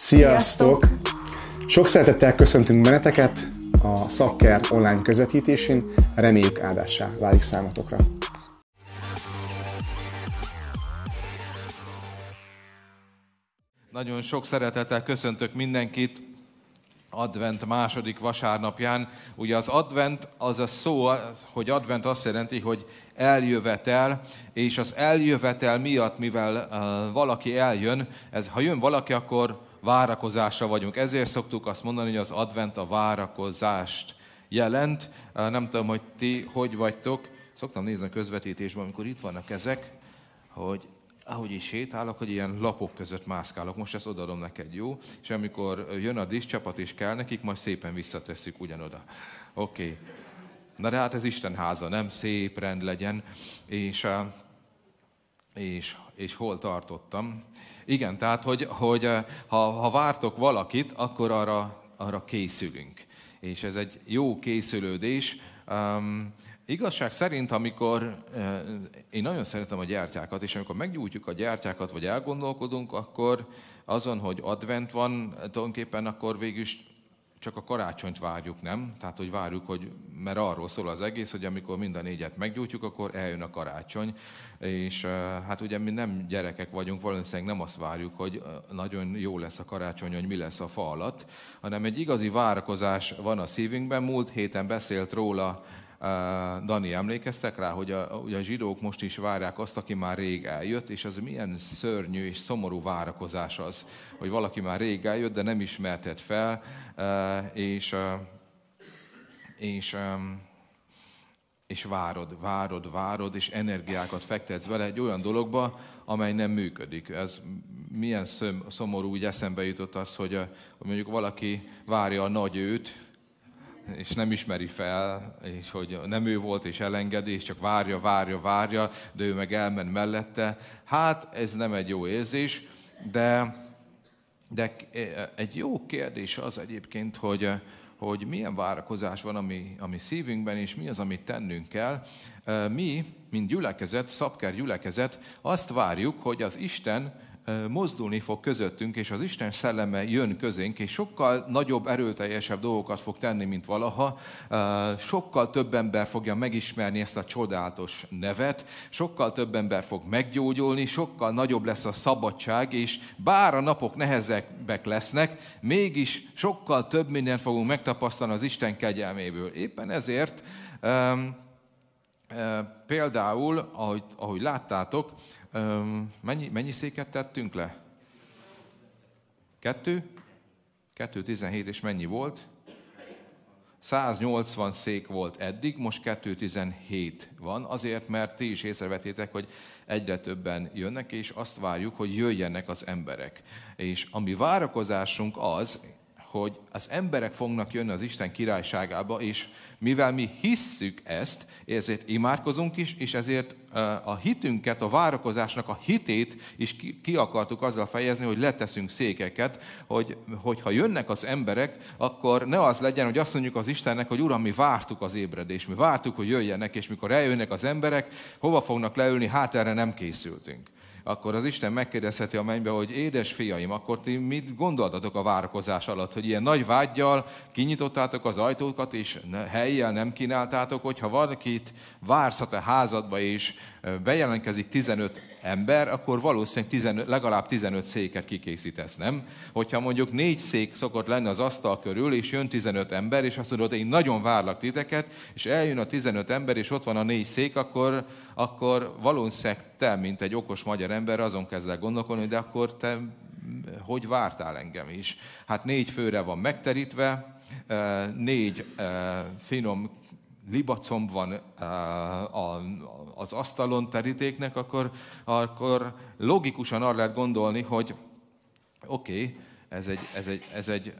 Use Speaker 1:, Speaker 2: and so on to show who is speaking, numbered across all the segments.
Speaker 1: Sziasztok! Sok szeretettel köszöntünk benneteket a Szakker online közvetítésén. Reméljük áldássá válik számotokra.
Speaker 2: Nagyon sok szeretettel köszöntök mindenkit advent második vasárnapján. Ugye az advent az a szó, hogy advent azt jelenti, hogy eljövetel, és az eljövetel miatt, mivel uh, valaki eljön, ez, ha jön valaki, akkor várakozásra vagyunk. Ezért szoktuk azt mondani, hogy az advent a várakozást jelent. Nem tudom, hogy ti hogy vagytok. Szoktam nézni a közvetítésben, amikor itt vannak ezek, hogy ahogy is sétálok, hogy ilyen lapok között mászkálok. Most ezt odaadom neked, jó? És amikor jön a csapat és kell nekik, majd szépen visszatesszük ugyanoda. Oké. Okay. Na de hát ez Isten háza, nem? Szép rend legyen. És, és, és hol tartottam? Igen, tehát, hogy, hogy ha, ha vártok valakit, akkor arra, arra készülünk. És ez egy jó készülődés. Um, Igazság szerint, amikor eh, én nagyon szeretem a gyertyákat, és amikor meggyújtjuk a gyertyákat, vagy elgondolkodunk, akkor azon, hogy advent van, tulajdonképpen akkor végül is csak a karácsonyt várjuk, nem? Tehát, hogy várjuk, hogy, mert arról szól az egész, hogy amikor mind a négyet meggyújtjuk, akkor eljön a karácsony. És eh, hát ugye mi nem gyerekek vagyunk, valószínűleg nem azt várjuk, hogy eh, nagyon jó lesz a karácsony, hogy mi lesz a fa alatt, hanem egy igazi várakozás van a szívünkben. Múlt héten beszélt róla Dani, emlékeztek rá, hogy a, hogy a zsidók most is várják azt, aki már rég eljött, és az milyen szörnyű és szomorú várakozás az, hogy valaki már rég eljött, de nem ismertet fel, és, és, és várod, várod, várod, és energiákat fektetsz vele egy olyan dologba, amely nem működik. Ez milyen szomorú, úgy eszembe jutott az, hogy, hogy mondjuk valaki várja a nagy őt, és nem ismeri fel, és hogy nem ő volt, és elengedi, és csak várja, várja, várja, de ő meg elment mellette. Hát ez nem egy jó érzés, de, de egy jó kérdés az egyébként, hogy, hogy milyen várakozás van a mi, a mi szívünkben, és mi az, amit tennünk kell. Mi, mint gyülekezet, szabker gyülekezet, azt várjuk, hogy az Isten mozdulni fog közöttünk, és az Isten szelleme jön közénk, és sokkal nagyobb, erőteljesebb dolgokat fog tenni, mint valaha. Sokkal több ember fogja megismerni ezt a csodálatos nevet, sokkal több ember fog meggyógyulni, sokkal nagyobb lesz a szabadság, és bár a napok nehezebbek lesznek, mégis sokkal több mindent fogunk megtapasztalni az Isten kegyelméből. Éppen ezért például, ahogy, ahogy láttátok, Mennyi, mennyi széket tettünk le? Kettő? Kettő tizenhét, és mennyi volt? 180 szék volt eddig, most 217 van, azért, mert ti is észrevetétek, hogy egyre többen jönnek, és azt várjuk, hogy jöjjenek az emberek. És a mi várakozásunk az, hogy az emberek fognak jönni az Isten királyságába, és mivel mi hisszük ezt, ezért imádkozunk is, és ezért a hitünket, a várakozásnak a hitét is ki, akartuk azzal fejezni, hogy leteszünk székeket, hogy, hogyha jönnek az emberek, akkor ne az legyen, hogy azt mondjuk az Istennek, hogy Uram, mi vártuk az ébredést, mi vártuk, hogy jöjjenek, és mikor eljönnek az emberek, hova fognak leülni, hát erre nem készültünk akkor az Isten megkérdezheti a mennybe, hogy édes fiaim, akkor ti mit gondoltatok a várakozás alatt, hogy ilyen nagy vágyjal kinyitottátok az ajtókat, és helyjel nem kínáltátok, hogyha valakit vársz a te házadba, és bejelentkezik 15 ember, akkor valószínűleg 15, legalább 15 széket kikészítesz, nem? Hogyha mondjuk négy szék szokott lenni az asztal körül, és jön 15 ember, és azt mondod, én nagyon várlak titeket, és eljön a 15 ember, és ott van a négy szék, akkor, akkor valószínűleg te, mint egy okos magyar ember, azon kezdek gondolkodni, de akkor te hogy vártál engem is? Hát négy főre van megterítve, négy finom libacomb van az asztalon terítéknek, akkor, akkor logikusan arra lehet gondolni, hogy oké, okay, ez, egy, ez, egy, ez, egy,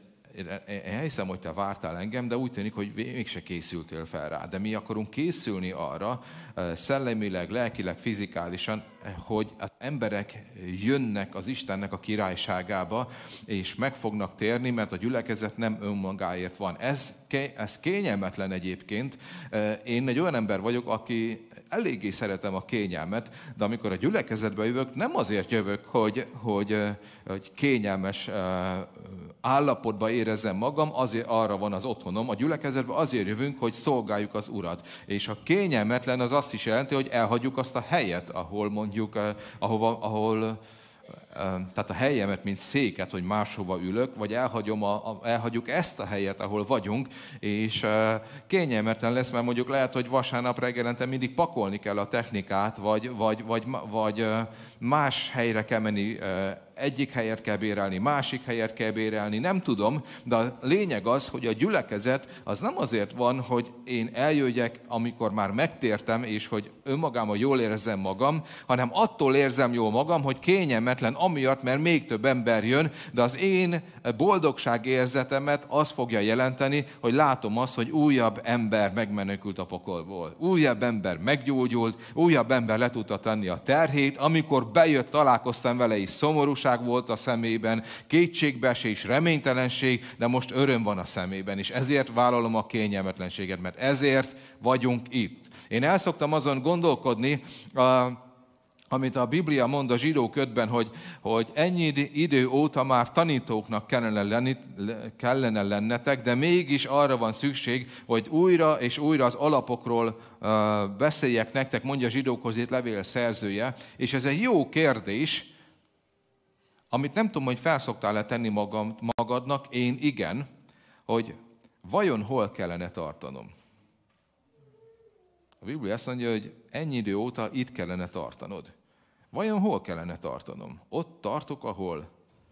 Speaker 2: én hiszem, hogy te vártál engem, de úgy tűnik, hogy mégse készültél fel rá. De mi akarunk készülni arra, szellemileg, lelkileg, fizikálisan, hogy az emberek jönnek az Istennek a királyságába, és meg fognak térni, mert a gyülekezet nem önmagáért van. Ez, ez kényelmetlen egyébként. Én egy olyan ember vagyok, aki eléggé szeretem a kényelmet, de amikor a gyülekezetbe jövök, nem azért jövök, hogy, hogy, hogy kényelmes állapotba érezzem magam, azért arra van az otthonom. A gyülekezetbe azért jövünk, hogy szolgáljuk az Urat. És a kényelmetlen az azt is jelenti, hogy elhagyjuk azt a helyet, ahol mondjuk, eh, ahova, ahol tehát a helyemet, mint széket, hogy máshova ülök, vagy elhagyom a, elhagyjuk ezt a helyet, ahol vagyunk, és kényelmetlen lesz, mert mondjuk lehet, hogy vasárnap reggelente mindig pakolni kell a technikát, vagy, vagy, vagy, vagy más helyre kell menni, egyik helyet kell bérelni, másik helyet kell bérelni, nem tudom, de a lényeg az, hogy a gyülekezet az nem azért van, hogy én eljöjjek, amikor már megtértem, és hogy önmagában jól érzem magam, hanem attól érzem jól magam, hogy kényelmetlen, amiatt, mert még több ember jön, de az én boldogság érzetemet az fogja jelenteni, hogy látom azt, hogy újabb ember megmenekült a pokolból. Újabb ember meggyógyult, újabb ember le tudta tenni a terhét, amikor bejött, találkoztam vele, is szomorúság volt a szemében, kétségbeesés, reménytelenség, de most öröm van a szemében, és ezért vállalom a kényelmetlenséget, mert ezért vagyunk itt. Én el szoktam azon gondolkodni, amit a Biblia mond a zsidó ködben, hogy, hogy ennyi idő óta már tanítóknak kellene, lenni, kellene lennetek, de mégis arra van szükség, hogy újra és újra az alapokról beszéljek nektek, mondja a zsidókhoz itt levél szerzője, és ez egy jó kérdés, amit nem tudom, hogy felszoktál-e magadnak, én igen, hogy vajon hol kellene tartanom. A Biblia azt mondja, hogy ennyi idő óta itt kellene tartanod. Vajon hol kellene tartanom? Ott tartok, ahol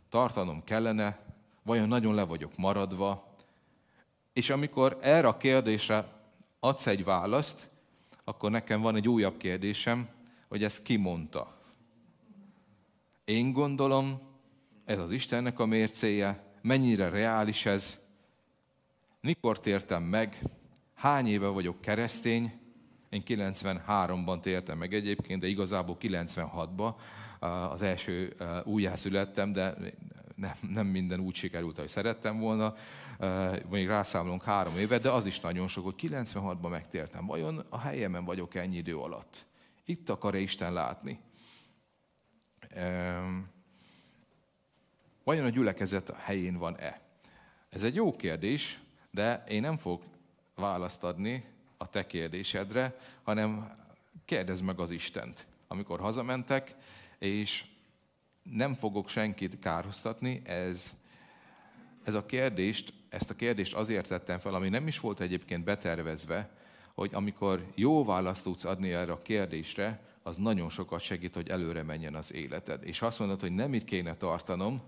Speaker 2: tartanom kellene, vajon nagyon le vagyok maradva? És amikor erre a kérdésre adsz egy választ, akkor nekem van egy újabb kérdésem, hogy ezt ki mondta. Én gondolom, ez az Istennek a mércéje, mennyire reális ez, mikor tértem meg, hány éve vagyok keresztény, én 93-ban tértem meg egyébként, de igazából 96-ban az első újjászülettem, de nem, nem minden úgy sikerült, ahogy szerettem volna. Még rászámolunk három évet, de az is nagyon sok, hogy 96-ban megtértem. Vajon a helyemen vagyok ennyi idő alatt? Itt akar-e Isten látni? Vajon a gyülekezet a helyén van-e? Ez egy jó kérdés, de én nem fogok választ adni, a te kérdésedre, hanem kérdezd meg az Istent. Amikor hazamentek, és nem fogok senkit kárhoztatni, ez, ez a kérdést, ezt a kérdést azért tettem fel, ami nem is volt egyébként betervezve, hogy amikor jó választ tudsz adni erre a kérdésre, az nagyon sokat segít, hogy előre menjen az életed. És azt mondod, hogy nem itt kéne tartanom,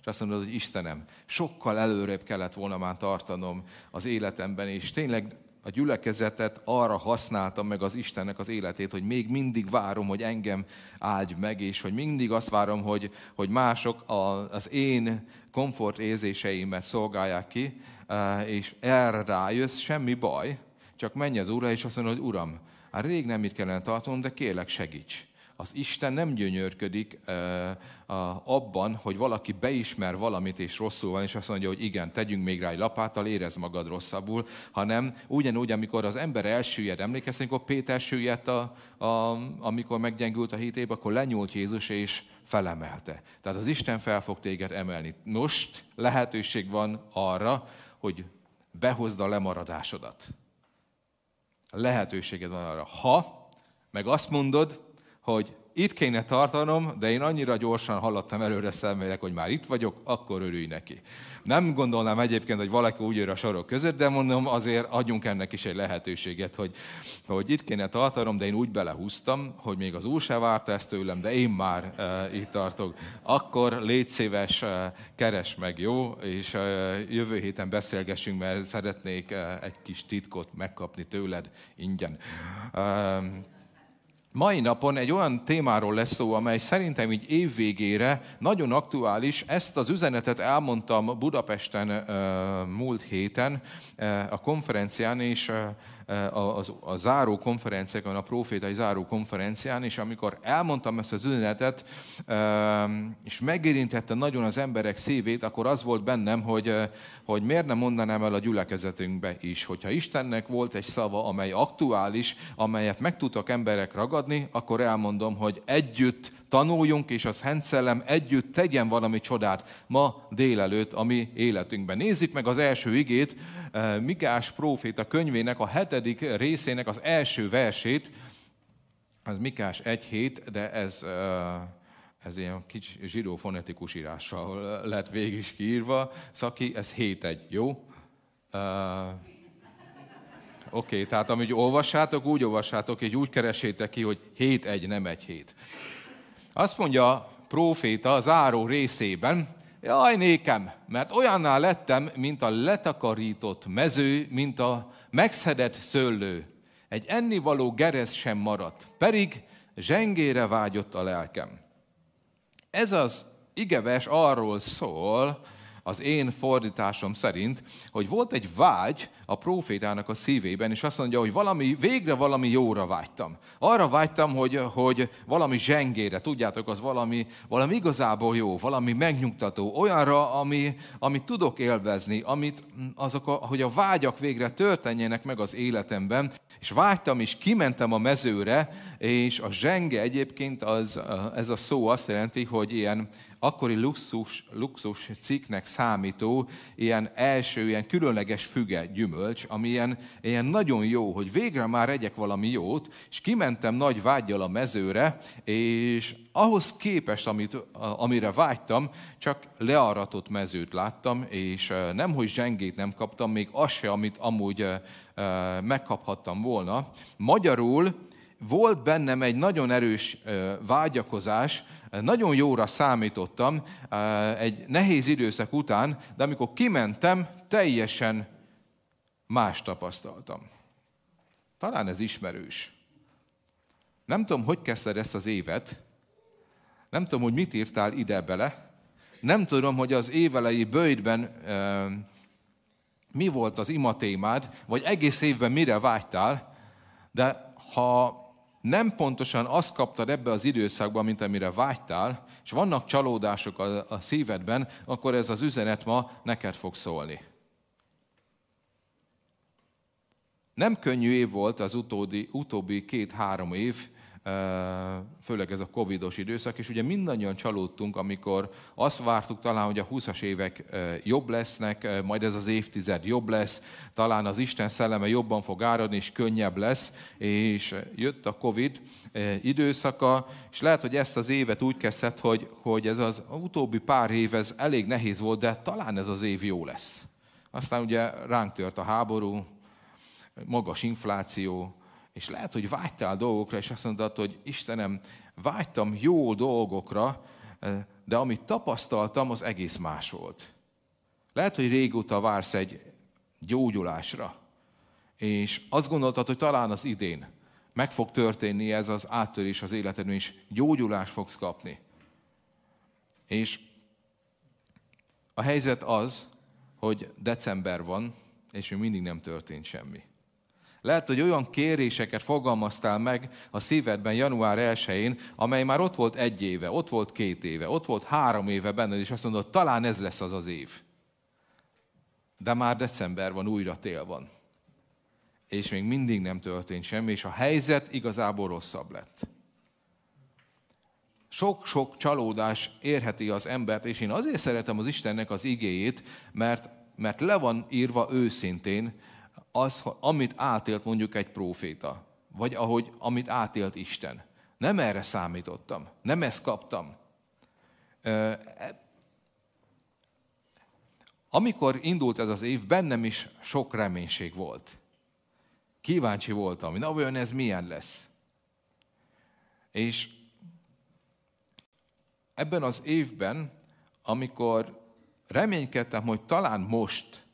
Speaker 2: és azt mondod, hogy Istenem, sokkal előrébb kellett volna már tartanom az életemben, és tényleg a gyülekezetet arra használtam meg az Istennek az életét, hogy még mindig várom, hogy engem áldj meg, és hogy mindig azt várom, hogy, hogy mások az én komfort érzéseimet szolgálják ki, eh, és erre rájössz, semmi baj, csak menj az Úrra, és azt mondod, hogy Uram, hát rég nem itt kellene tartanom, de kérlek segíts az Isten nem gyönyörködik abban, hogy valaki beismer valamit és rosszul van, és azt mondja, hogy igen, tegyünk még rá egy lapáttal, érez magad rosszabbul, hanem ugyanúgy, amikor az ember elsüllyed, emlékeztek, amikor Péter süllyedt, a, a, amikor meggyengült a hitébe, akkor lenyúlt Jézus és felemelte. Tehát az Isten fel fog téged emelni. Most lehetőség van arra, hogy behozd a lemaradásodat. Lehetőséged van arra. Ha meg azt mondod, hogy itt kéne tartanom, de én annyira gyorsan haladtam előre személek, hogy már itt vagyok, akkor örülj neki. Nem gondolnám egyébként, hogy valaki úgy ér a sorok között, de mondom, azért adjunk ennek is egy lehetőséget, hogy, hogy itt kéne tartanom, de én úgy belehúztam, hogy még az úr se várta ezt tőlem, de én már uh, itt tartok. Akkor légy szíves, uh, keres meg, jó? És uh, jövő héten beszélgessünk, mert szeretnék uh, egy kis titkot megkapni tőled ingyen. Uh, mai napon egy olyan témáról lesz szó, amely szerintem így évvégére nagyon aktuális. Ezt az üzenetet elmondtam Budapesten múlt héten a konferencián, és a, a, a záró konferenciákon, a profétai záró konferencián, és amikor elmondtam ezt az üzenetet, és megérintette nagyon az emberek szívét, akkor az volt bennem, hogy, hogy miért nem mondanám el a gyülekezetünkbe is, hogyha Istennek volt egy szava, amely aktuális, amelyet meg tudtak emberek ragadni, akkor elmondom, hogy együtt tanuljunk, és az Szent Szellem együtt tegyen valami csodát ma délelőtt a mi életünkben. Nézzük meg az első igét, eh, Mikás próféta könyvének a hetedik részének az első versét, az Mikás 1.7, de ez, eh, ez ilyen kicsi zsidó fonetikus írással lett végig is kiírva. Szaki, ez 7.1, jó? Uh, Oké, okay, tehát amit olvassátok, úgy olvassátok, és úgy keresétek ki, hogy 7.1, nem 1.7. Azt mondja a próféta az áró részében, jaj nékem, mert olyannál lettem, mint a letakarított mező, mint a megszedett szőlő. Egy ennivaló gerez sem maradt, pedig zsengére vágyott a lelkem. Ez az igeves arról szól, az én fordításom szerint, hogy volt egy vágy a profétának a szívében, és azt mondja, hogy valami, végre valami jóra vágytam. Arra vágytam, hogy, hogy valami zsengére, tudjátok, az valami, valami igazából jó, valami megnyugtató, olyanra, ami, amit tudok élvezni, amit azok, a, hogy a vágyak végre történjenek meg az életemben, és vágytam, és kimentem a mezőre, és a zsenge egyébként az, ez a szó azt jelenti, hogy ilyen akkori luxus, luxus cikknek számító, ilyen első, ilyen különleges füge gyümölcs, ami ilyen, ilyen nagyon jó, hogy végre már egyek valami jót, és kimentem nagy vágyjal a mezőre, és ahhoz képest, amit, amire vágytam, csak learatott mezőt láttam, és nem, hogy zsengét nem kaptam, még az se, amit amúgy megkaphattam volna. Magyarul volt bennem egy nagyon erős vágyakozás, nagyon jóra számítottam egy nehéz időszak után, de amikor kimentem, teljesen más tapasztaltam. Talán ez ismerős. Nem tudom, hogy kezdted ezt az évet, nem tudom, hogy mit írtál ide bele, nem tudom, hogy az évelei bőjtben e, mi volt az ima témád, vagy egész évben mire vágytál, de ha nem pontosan azt kaptad ebbe az időszakban, mint amire vágytál, és vannak csalódások a, a szívedben, akkor ez az üzenet ma neked fog szólni. Nem könnyű év volt az utódi, utóbbi két-három év, főleg ez a covidos időszak, és ugye mindannyian csalódtunk, amikor azt vártuk talán, hogy a 20-as évek jobb lesznek, majd ez az évtized jobb lesz, talán az Isten szelleme jobban fog áradni, és könnyebb lesz, és jött a Covid időszaka, és lehet, hogy ezt az évet úgy kezdett, hogy, hogy ez az utóbbi pár év ez elég nehéz volt, de talán ez az év jó lesz. Aztán ugye ránk tört a háború, magas infláció, és lehet, hogy vágytál dolgokra, és azt mondtad, hogy Istenem, vágytam jó dolgokra, de amit tapasztaltam, az egész más volt. Lehet, hogy régóta vársz egy gyógyulásra, és azt gondoltad, hogy talán az idén meg fog történni ez az áttörés az életedben, és gyógyulást fogsz kapni. És a helyzet az, hogy december van, és még mindig nem történt semmi. Lehet, hogy olyan kéréseket fogalmaztál meg a szívedben január 1-én, amely már ott volt egy éve, ott volt két éve, ott volt három éve benned, és azt mondod, talán ez lesz az az év. De már december van, újra tél van. És még mindig nem történt semmi, és a helyzet igazából rosszabb lett. Sok-sok csalódás érheti az embert, és én azért szeretem az Istennek az igéjét, mert, mert le van írva őszintén, az, amit átélt mondjuk egy próféta, vagy ahogy, amit átélt Isten. Nem erre számítottam, nem ezt kaptam. E, amikor indult ez az év, bennem is sok reménység volt. Kíváncsi voltam, na vajon ez milyen lesz. És ebben az évben, amikor reménykedtem, hogy talán most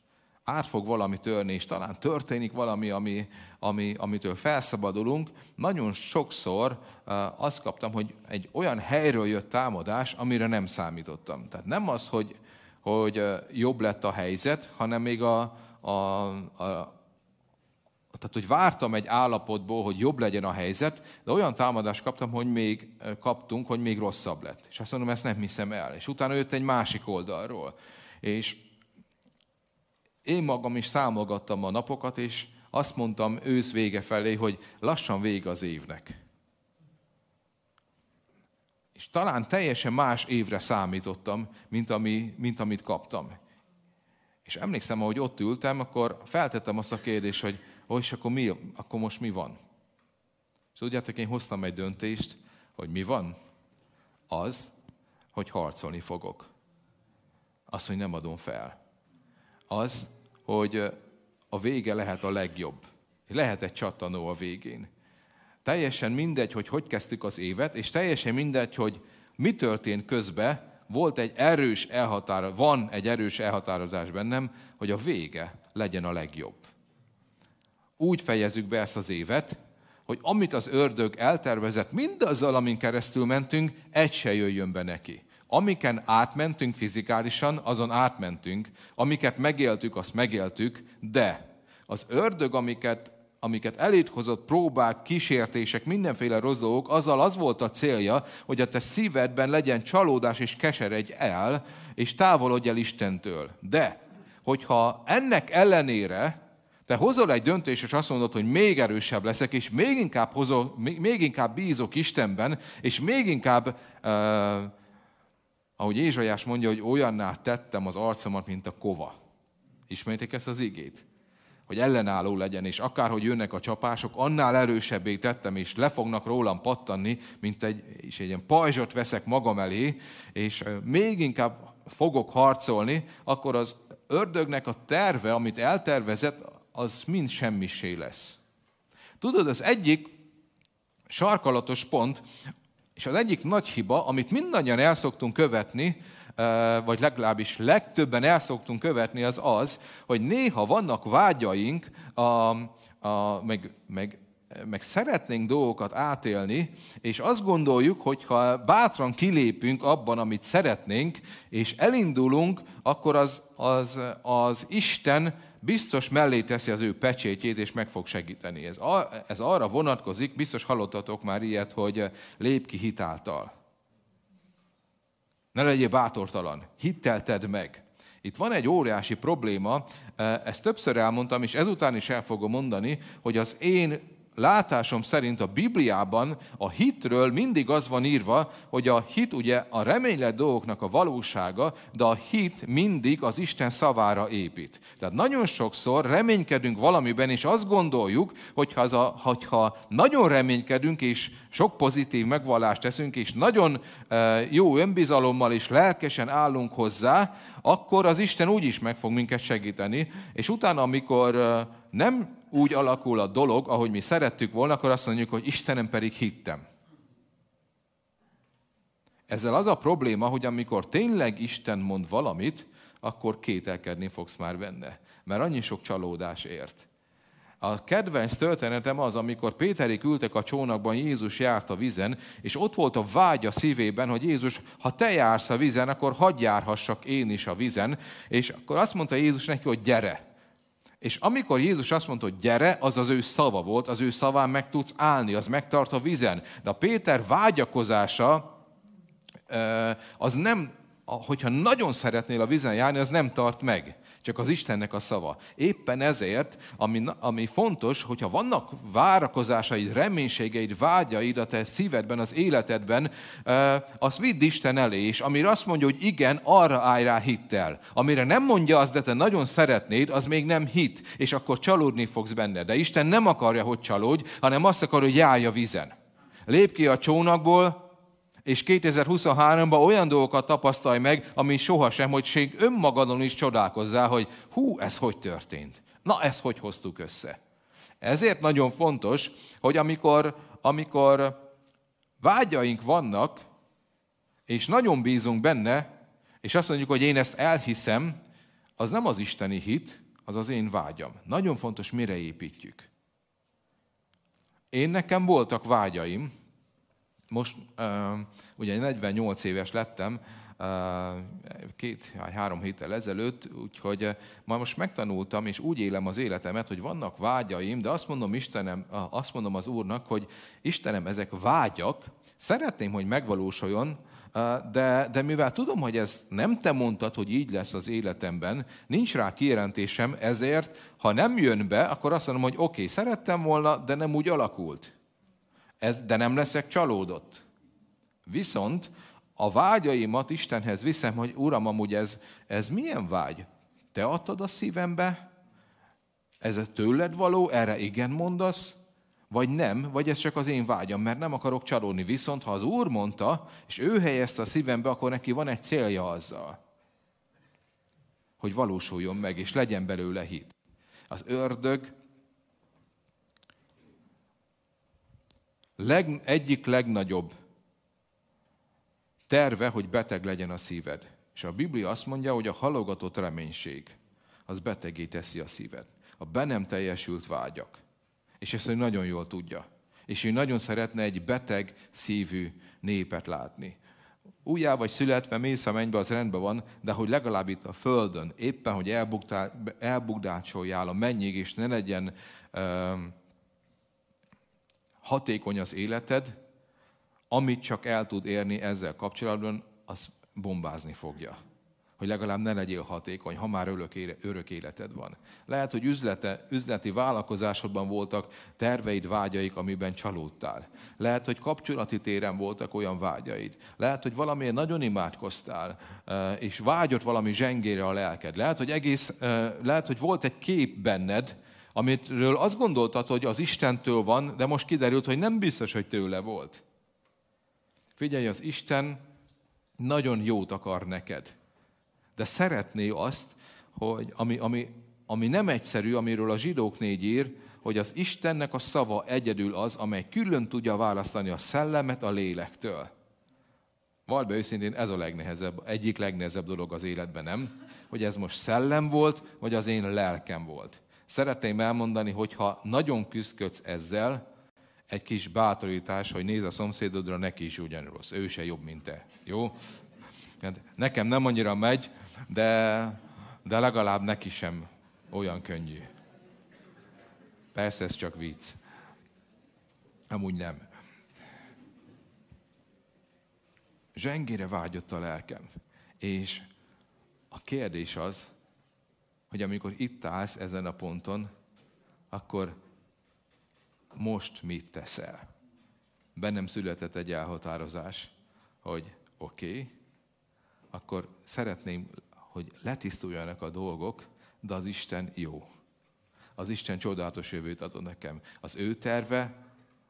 Speaker 2: át fog valami törni, és talán történik valami, ami, ami, amitől felszabadulunk. Nagyon sokszor azt kaptam, hogy egy olyan helyről jött támadás, amire nem számítottam. Tehát nem az, hogy, hogy jobb lett a helyzet, hanem még a, a, a tehát, hogy vártam egy állapotból, hogy jobb legyen a helyzet, de olyan támadást kaptam, hogy még kaptunk, hogy még rosszabb lett. És azt mondom, ezt nem hiszem el. És utána jött egy másik oldalról. És én magam is számolgattam a napokat, és azt mondtam ősz vége felé, hogy lassan vége az évnek. És talán teljesen más évre számítottam, mint, ami, mint amit kaptam. És emlékszem, ahogy ott ültem, akkor feltettem azt a kérdést, hogy ó, és akkor, mi, akkor most mi van? És tudjátok, én hoztam egy döntést, hogy mi van? Az, hogy harcolni fogok. Az, hogy nem adom fel. Az, hogy a vége lehet a legjobb. Lehet egy csattanó a végén. Teljesen mindegy, hogy hogy kezdtük az évet, és teljesen mindegy, hogy mi történt közben, volt egy erős elhatározás, van egy erős elhatározás bennem, hogy a vége legyen a legjobb. Úgy fejezzük be ezt az évet, hogy amit az ördög eltervezett, mindazzal, amin keresztül mentünk, egy se jöjjön be neki. Amiken átmentünk fizikálisan, azon átmentünk. Amiket megéltük, azt megéltük, de az ördög, amiket, amiket elét hozott próbák, kísértések, mindenféle rossz dolgok, azzal az volt a célja, hogy a te szívedben legyen csalódás és keseredj el, és távolodj el Istentől. De, hogyha ennek ellenére te hozol egy döntést, és azt mondod, hogy még erősebb leszek, és még inkább, hozol, még, inkább bízok Istenben, és még inkább uh, ahogy Ézsajás mondja, hogy olyanná tettem az arcomat, mint a kova. Ismeritek ezt az igét? Hogy ellenálló legyen, és akárhogy jönnek a csapások, annál erősebbé tettem, és le fognak rólam pattanni, mint egy, és egy ilyen pajzsot veszek magam elé, és még inkább fogok harcolni, akkor az ördögnek a terve, amit eltervezett, az mind semmisé lesz. Tudod, az egyik sarkalatos pont és az egyik nagy hiba, amit mindannyian el szoktunk követni, vagy legalábbis legtöbben el szoktunk követni, az az, hogy néha vannak vágyaink, a, a, meg, meg, meg szeretnénk dolgokat átélni, és azt gondoljuk, hogy ha bátran kilépünk abban, amit szeretnénk, és elindulunk, akkor az, az, az Isten biztos mellé teszi az ő pecsétjét, és meg fog segíteni. Ez, ez arra vonatkozik, biztos hallottatok már ilyet, hogy lép ki hitáltal. Ne legyél bátortalan, hittel tedd meg. Itt van egy óriási probléma, ezt többször elmondtam, és ezután is el fogom mondani, hogy az én látásom szerint a Bibliában a hitről mindig az van írva, hogy a hit ugye a reménylet dolgoknak a valósága, de a hit mindig az Isten szavára épít. Tehát nagyon sokszor reménykedünk valamiben, és azt gondoljuk, hogy ha, az a, hogyha nagyon reménykedünk, és sok pozitív megvallást teszünk, és nagyon e, jó önbizalommal és lelkesen állunk hozzá, akkor az Isten úgy is meg fog minket segíteni, és utána, amikor e, nem úgy alakul a dolog, ahogy mi szerettük volna, akkor azt mondjuk, hogy Istenem pedig hittem. Ezzel az a probléma, hogy amikor tényleg Isten mond valamit, akkor kételkedni fogsz már benne, mert annyi sok csalódás ért. A kedvenc történetem az, amikor Péterik ültek a csónakban, Jézus járt a vizen, és ott volt a vágy a szívében, hogy Jézus, ha te jársz a vizen, akkor hadd járhassak én is a vizen, és akkor azt mondta Jézus neki, hogy gyere. És amikor Jézus azt mondta, hogy gyere, az az ő szava volt, az ő szaván meg tudsz állni, az megtart a vizen. De a Péter vágyakozása, az nem, hogyha nagyon szeretnél a vizen járni, az nem tart meg csak az Istennek a szava. Éppen ezért, ami, ami fontos, hogyha vannak várakozásaid, reménységeid, vágyaid a te szívedben, az életedben, azt vidd Isten elé, és amire azt mondja, hogy igen, arra állj rá hittel. Amire nem mondja azt, de te nagyon szeretnéd, az még nem hit, és akkor csalódni fogsz benne. De Isten nem akarja, hogy csalódj, hanem azt akar, hogy járj a vizen. Lép ki a csónakból, és 2023-ban olyan dolgokat tapasztalj meg, ami sohasem, hogy ség önmagadon is csodálkozzál, hogy hú, ez hogy történt? Na, ezt hogy hoztuk össze? Ezért nagyon fontos, hogy amikor, amikor vágyaink vannak, és nagyon bízunk benne, és azt mondjuk, hogy én ezt elhiszem, az nem az isteni hit, az az én vágyam. Nagyon fontos, mire építjük. Én nekem voltak vágyaim, most ugye 48 éves lettem, két-három héttel ezelőtt, úgyhogy ma most megtanultam, és úgy élem az életemet, hogy vannak vágyaim, de azt mondom, Istenem, azt mondom az Úrnak, hogy Istenem, ezek vágyak, szeretném, hogy megvalósuljon, de, de mivel tudom, hogy ez nem te mondtad, hogy így lesz az életemben, nincs rá kijelentésem, ezért, ha nem jön be, akkor azt mondom, hogy oké, okay, szerettem volna, de nem úgy alakult. Ez, de nem leszek csalódott. Viszont a vágyaimat Istenhez viszem, hogy Uram, amúgy ez, ez milyen vágy? Te adtad a szívembe? Ez tőled való? Erre igen mondasz? Vagy nem, vagy ez csak az én vágyam, mert nem akarok csalódni. Viszont ha az Úr mondta, és ő helyezte a szívembe, akkor neki van egy célja azzal, hogy valósuljon meg, és legyen belőle hit. Az ördög leg, egyik legnagyobb terve, hogy beteg legyen a szíved. És a Biblia azt mondja, hogy a halogatott reménység az betegé teszi a szíved. A be nem teljesült vágyak. És ezt ő nagyon jól tudja. És ő nagyon szeretne egy beteg szívű népet látni. Újjá vagy születve mész a mennybe, az rendben van, de hogy legalább itt a Földön, éppen, hogy elbukdácsoljál a mennyig, és ne legyen um, hatékony az életed, amit csak el tud érni ezzel kapcsolatban, az bombázni fogja. Hogy legalább ne legyél hatékony, ha már örök, éle, örök életed van. Lehet, hogy üzlete, üzleti vállalkozásodban voltak terveid, vágyaik, amiben csalódtál. Lehet, hogy kapcsolati téren voltak olyan vágyaid. Lehet, hogy valamilyen nagyon imádkoztál, eh, és vágyott valami zsengére a lelked. Lehet, hogy egész, eh, lehet, hogy volt egy kép benned, amitről azt gondoltad, hogy az Istentől van, de most kiderült, hogy nem biztos, hogy tőle volt. Figyelj, az Isten nagyon jót akar neked. De szeretné azt, hogy ami, ami, ami nem egyszerű, amiről a zsidók négy ír, hogy az Istennek a szava egyedül az, amely külön tudja választani a szellemet a lélektől. Vald be őszintén, ez a legnehezebb, egyik legnehezebb dolog az életben, nem? Hogy ez most szellem volt, vagy az én lelkem volt. Szeretném elmondani, hogy ha nagyon küzdködsz ezzel, egy kis bátorítás, hogy nézz a szomszédodra, neki is ugyanúgy rossz. Ő se jobb, mint te. Jó? Hát nekem nem annyira megy, de, de legalább neki sem olyan könnyű. Persze ez csak vicc. Amúgy nem. Zsengére vágyott a lelkem. És a kérdés az, hogy amikor itt állsz ezen a ponton, akkor most mit teszel? Bennem született egy elhatározás, hogy oké, okay, akkor szeretném, hogy letisztuljanak a dolgok, de az Isten jó. Az Isten csodálatos jövőt adott nekem. Az ő terve,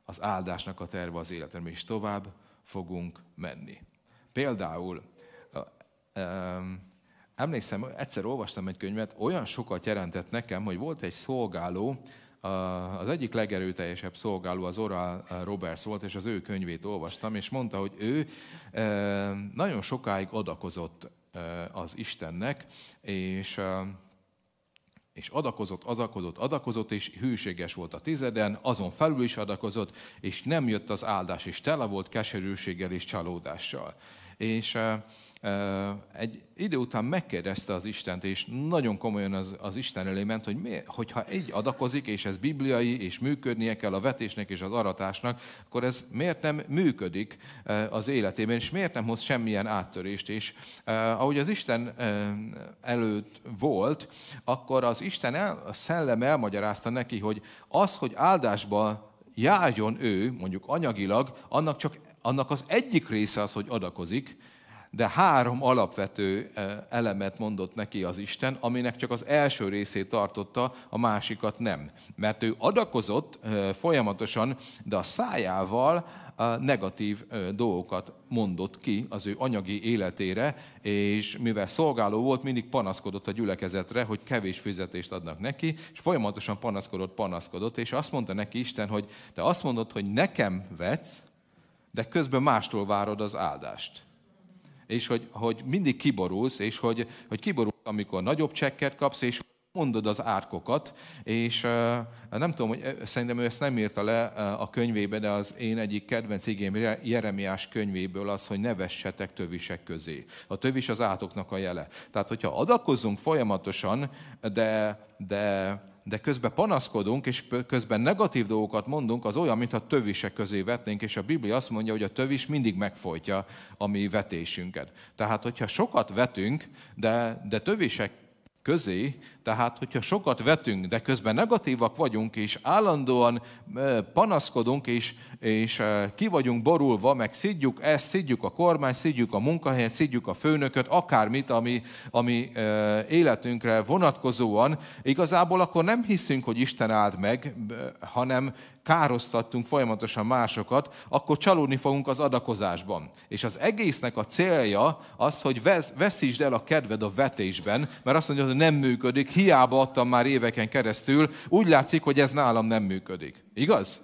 Speaker 2: az áldásnak a terve az életem, és tovább fogunk menni. Például, emlékszem, egyszer olvastam egy könyvet, olyan sokat jelentett nekem, hogy volt egy szolgáló, az egyik legerőteljesebb szolgáló az Oral Roberts volt, és az ő könyvét olvastam, és mondta, hogy ő nagyon sokáig adakozott az Istennek, és és adakozott, adakozott, adakozott, és hűséges volt a tizeden, azon felül is adakozott, és nem jött az áldás, és tele volt keserűséggel és csalódással. És egy idő után megkérdezte az Istent, és nagyon komolyan az, az Isten elé ment, hogy mi, hogyha egy adakozik, és ez bibliai, és működnie kell a vetésnek és az aratásnak, akkor ez miért nem működik az életében, és miért nem hoz semmilyen áttörést. És ahogy az Isten előtt volt, akkor az Isten el, a szellem elmagyarázta neki, hogy az, hogy áldásba járjon ő, mondjuk anyagilag, annak csak annak az egyik része az, hogy adakozik, de három alapvető elemet mondott neki az Isten, aminek csak az első részét tartotta, a másikat nem. Mert ő adakozott folyamatosan, de a szájával negatív dolgokat mondott ki az ő anyagi életére, és mivel szolgáló volt, mindig panaszkodott a gyülekezetre, hogy kevés fizetést adnak neki, és folyamatosan panaszkodott, panaszkodott, és azt mondta neki Isten, hogy te azt mondod, hogy nekem vetsz, de közben mástól várod az áldást és hogy, hogy mindig kiborulsz, és hogy, hogy kiborulsz, amikor nagyobb csekket kapsz, és mondod az árkokat, és nem tudom, hogy szerintem ő ezt nem írta le a könyvébe, de az én egyik kedvenc igém Jeremiás könyvéből az, hogy ne vessetek tövisek közé. A tövis az átoknak a jele. Tehát, hogyha adakozunk folyamatosan, de, de de közben panaszkodunk, és közben negatív dolgokat mondunk, az olyan, mintha tövisek közé vetnénk, és a Biblia azt mondja, hogy a tövis mindig megfojtja a mi vetésünket. Tehát, hogyha sokat vetünk, de, de tövisek közé, tehát hogyha sokat vetünk, de közben negatívak vagyunk, és állandóan panaszkodunk, és, és ki vagyunk borulva, meg szidjuk ezt, szidjuk a kormány, szidjuk a munkahelyet, szidjuk a főnököt, akármit, ami, ami életünkre vonatkozóan, igazából akkor nem hiszünk, hogy Isten áld meg, hanem károsztattunk folyamatosan másokat, akkor csalódni fogunk az adakozásban. És az egésznek a célja az, hogy veszítsd el a kedved a vetésben, mert azt mondja, hogy nem működik, hiába adtam már éveken keresztül, úgy látszik, hogy ez nálam nem működik. Igaz?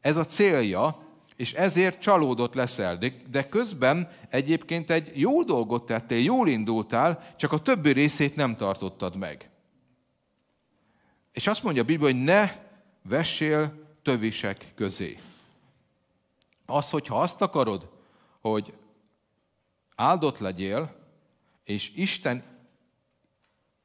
Speaker 2: Ez a célja, és ezért csalódott leszel. De, de közben egyébként egy jó dolgot tettél, jól indultál, csak a többi részét nem tartottad meg. És azt mondja a Biblia, hogy ne vessél tövisek közé. Az, hogyha azt akarod, hogy áldott legyél, és Isten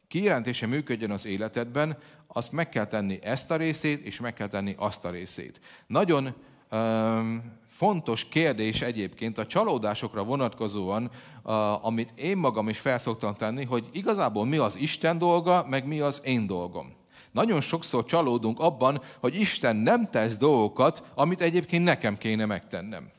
Speaker 2: kijelentése működjön az életedben, azt meg kell tenni ezt a részét, és meg kell tenni azt a részét. Nagyon um, fontos kérdés egyébként a csalódásokra vonatkozóan, uh, amit én magam is felszoktam tenni, hogy igazából mi az Isten dolga, meg mi az én dolgom. Nagyon sokszor csalódunk abban, hogy Isten nem tesz dolgokat, amit egyébként nekem kéne megtennem.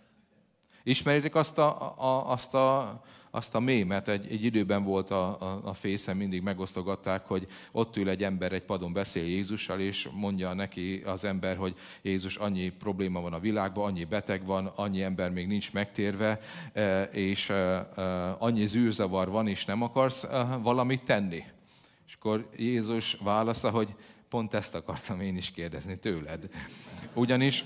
Speaker 2: Ismeritek azt a, a, azt a azt a mémet, egy, egy időben volt a, a, a fészen, mindig megosztogatták, hogy ott ül egy ember egy padon beszél Jézussal, és mondja neki az ember, hogy Jézus, annyi probléma van a világban, annyi beteg van, annyi ember még nincs megtérve, e, és e, e, annyi zűrzavar van, és nem akarsz valamit tenni. Akkor Jézus válasza, hogy pont ezt akartam én is kérdezni tőled. Ugyanis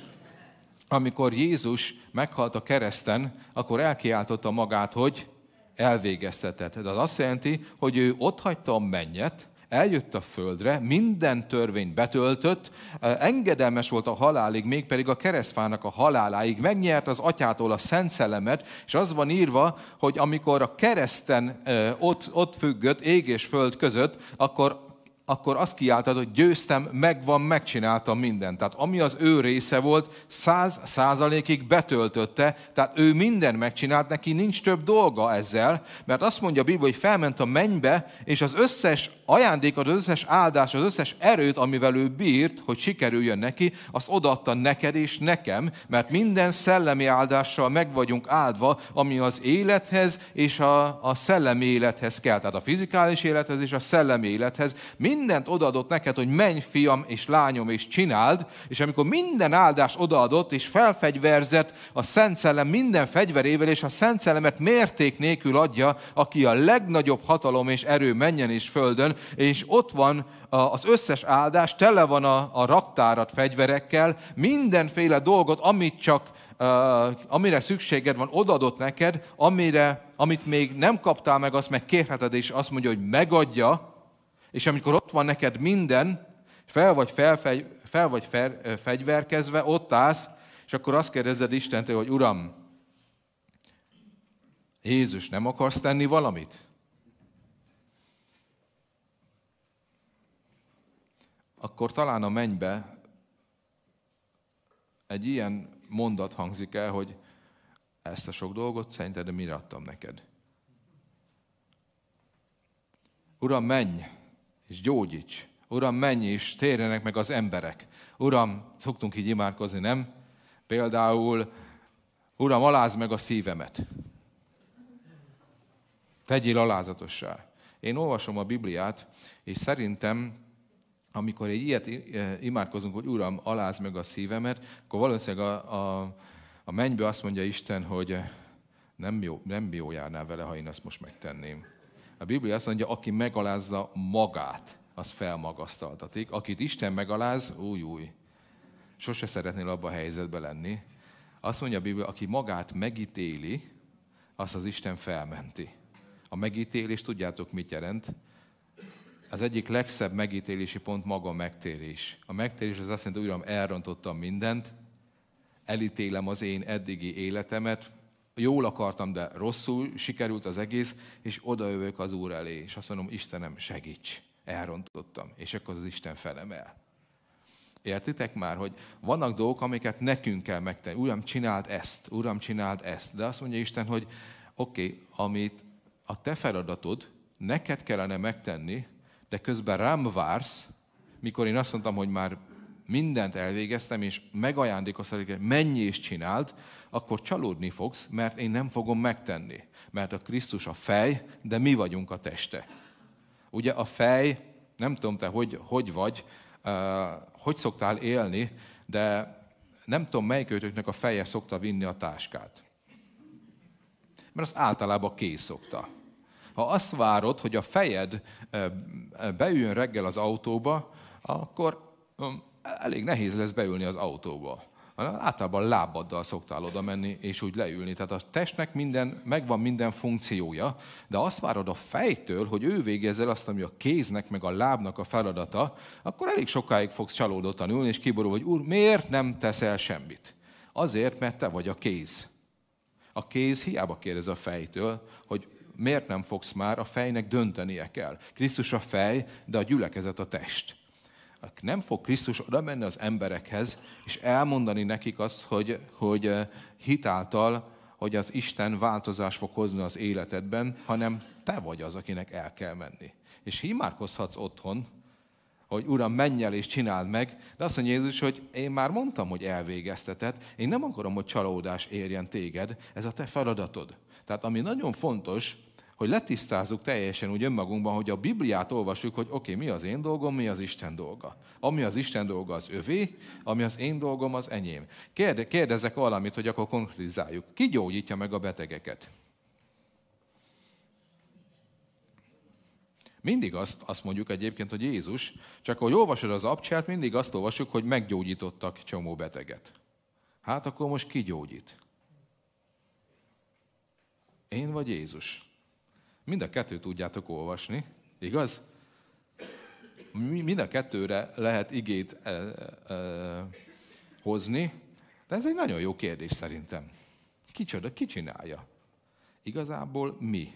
Speaker 2: amikor Jézus meghalt a kereszten, akkor elkiáltotta magát, hogy elvégeztetett. Ez az azt jelenti, hogy ő ott hagyta a mennyet, eljött a földre, minden törvényt betöltött, engedelmes volt a halálig, mégpedig a keresztfának a haláláig, megnyert az atyától a szent szellemet, és az van írva, hogy amikor a kereszten ott, ott függött, ég és föld között, akkor akkor azt kiáltad, hogy győztem, megvan, megcsináltam mindent. Tehát ami az ő része volt, száz százalékig betöltötte, tehát ő minden megcsinált, neki nincs több dolga ezzel, mert azt mondja a Biblia, hogy felment a mennybe, és az összes ajándékot, az összes áldás, az összes erőt, amivel ő bírt, hogy sikerüljön neki, azt odaadta neked és nekem, mert minden szellemi áldással meg vagyunk áldva, ami az élethez és a, a szellemi élethez kell. Tehát a fizikális élethez és a szellemi élethez. Mindent odaadott neked, hogy menj, fiam és lányom, és csináld, és amikor minden áldás odaadott, és felfegyverzett a Szent Szellem minden fegyverével, és a Szent Szellemet mérték nélkül adja, aki a legnagyobb hatalom és erő menjen és földön, és ott van az összes áldás, tele van a, a raktárat fegyverekkel, mindenféle dolgot, amit csak amire szükséged van, odadott neked, amire, amit még nem kaptál meg, azt meg kérheted, és azt mondja, hogy megadja, és amikor ott van neked minden, fel vagy, felfegy, fel vagy fel, fegyverkezve, ott állsz, és akkor azt kérdezed Istentől, hogy Uram, Jézus, nem akarsz tenni valamit? akkor talán a mennybe egy ilyen mondat hangzik el, hogy ezt a sok dolgot szerinted mire adtam neked? Uram, menj és gyógyíts. Uram, menj és térjenek meg az emberek. Uram, szoktunk így imádkozni, nem? Például, Uram, alázd meg a szívemet. Tegyél alázatossá. Én olvasom a Bibliát, és szerintem amikor egy ilyet imádkozunk, hogy Uram, aláz meg a szívemet, akkor valószínűleg a, a, a mennybe azt mondja Isten, hogy nem jó, nem jó járnál vele, ha én ezt most megtenném. A Biblia azt mondja, aki megalázza magát, az felmagasztaltatik. Akit Isten megaláz, új, új. Sose szeretnél abba a helyzetbe lenni. Azt mondja a Biblia, aki magát megítéli, azt az Isten felmenti. A megítélés, tudjátok mit jelent? az egyik legszebb megítélési pont maga a megtérés. A megtérés az azt jelenti, hogy uram, elrontottam mindent, elítélem az én eddigi életemet, jól akartam, de rosszul sikerült az egész, és odaövök az Úr elé, és azt mondom, Istenem, segíts, elrontottam. És akkor az Isten felemel. Értitek már, hogy vannak dolgok, amiket nekünk kell megtenni. Uram, csináld ezt, Uram, csináld ezt. De azt mondja Isten, hogy oké, okay, amit a te feladatod, neked kellene megtenni, de közben rám vársz, mikor én azt mondtam, hogy már mindent elvégeztem, és megajándékoztatok, hogy menj és csináld, akkor csalódni fogsz, mert én nem fogom megtenni. Mert a Krisztus a fej, de mi vagyunk a teste. Ugye a fej, nem tudom te, hogy, hogy vagy, uh, hogy szoktál élni, de nem tudom, melyik őtöknek a feje szokta vinni a táskát. Mert azt általában kész szokta. Ha azt várod, hogy a fejed beüljön reggel az autóba, akkor elég nehéz lesz beülni az autóba. Általában lábaddal szoktál oda menni, és úgy leülni. Tehát a testnek minden, megvan minden funkciója, de azt várod a fejtől, hogy ő végezze azt, ami a kéznek, meg a lábnak a feladata, akkor elég sokáig fogsz csalódottan ülni, és kiborul, hogy úr, miért nem teszel semmit? Azért, mert te vagy a kéz. A kéz hiába kérdez a fejtől, hogy miért nem fogsz már, a fejnek döntenie kell. Krisztus a fej, de a gyülekezet a test. Nem fog Krisztus oda menni az emberekhez, és elmondani nekik azt, hogy, hogy eh, hitáltal, hogy az Isten változás fog hozni az életedben, hanem te vagy az, akinek el kell menni. És himárkozhatsz otthon, hogy Uram, menj el és csináld meg, de azt mondja Jézus, hogy én már mondtam, hogy elvégezteted, én nem akarom, hogy csalódás érjen téged, ez a te feladatod. Tehát ami nagyon fontos, hogy letisztázzuk teljesen úgy önmagunkban, hogy a Bibliát olvassuk, hogy oké, okay, mi az én dolgom, mi az Isten dolga. Ami az Isten dolga az övé, ami az én dolgom az enyém. Kérde, kérdezek valamit, hogy akkor konkrétizáljuk. Ki gyógyítja meg a betegeket? Mindig azt, azt mondjuk egyébként, hogy Jézus, csak ahogy olvasod az abcsát, mindig azt olvasjuk, hogy meggyógyítottak csomó beteget. Hát akkor most ki gyógyít? Én vagy Jézus? Mind a kettőt tudjátok olvasni, igaz? Mind a kettőre lehet igét e, e, hozni, de ez egy nagyon jó kérdés szerintem. Kicsoda, ki csinálja? Igazából mi?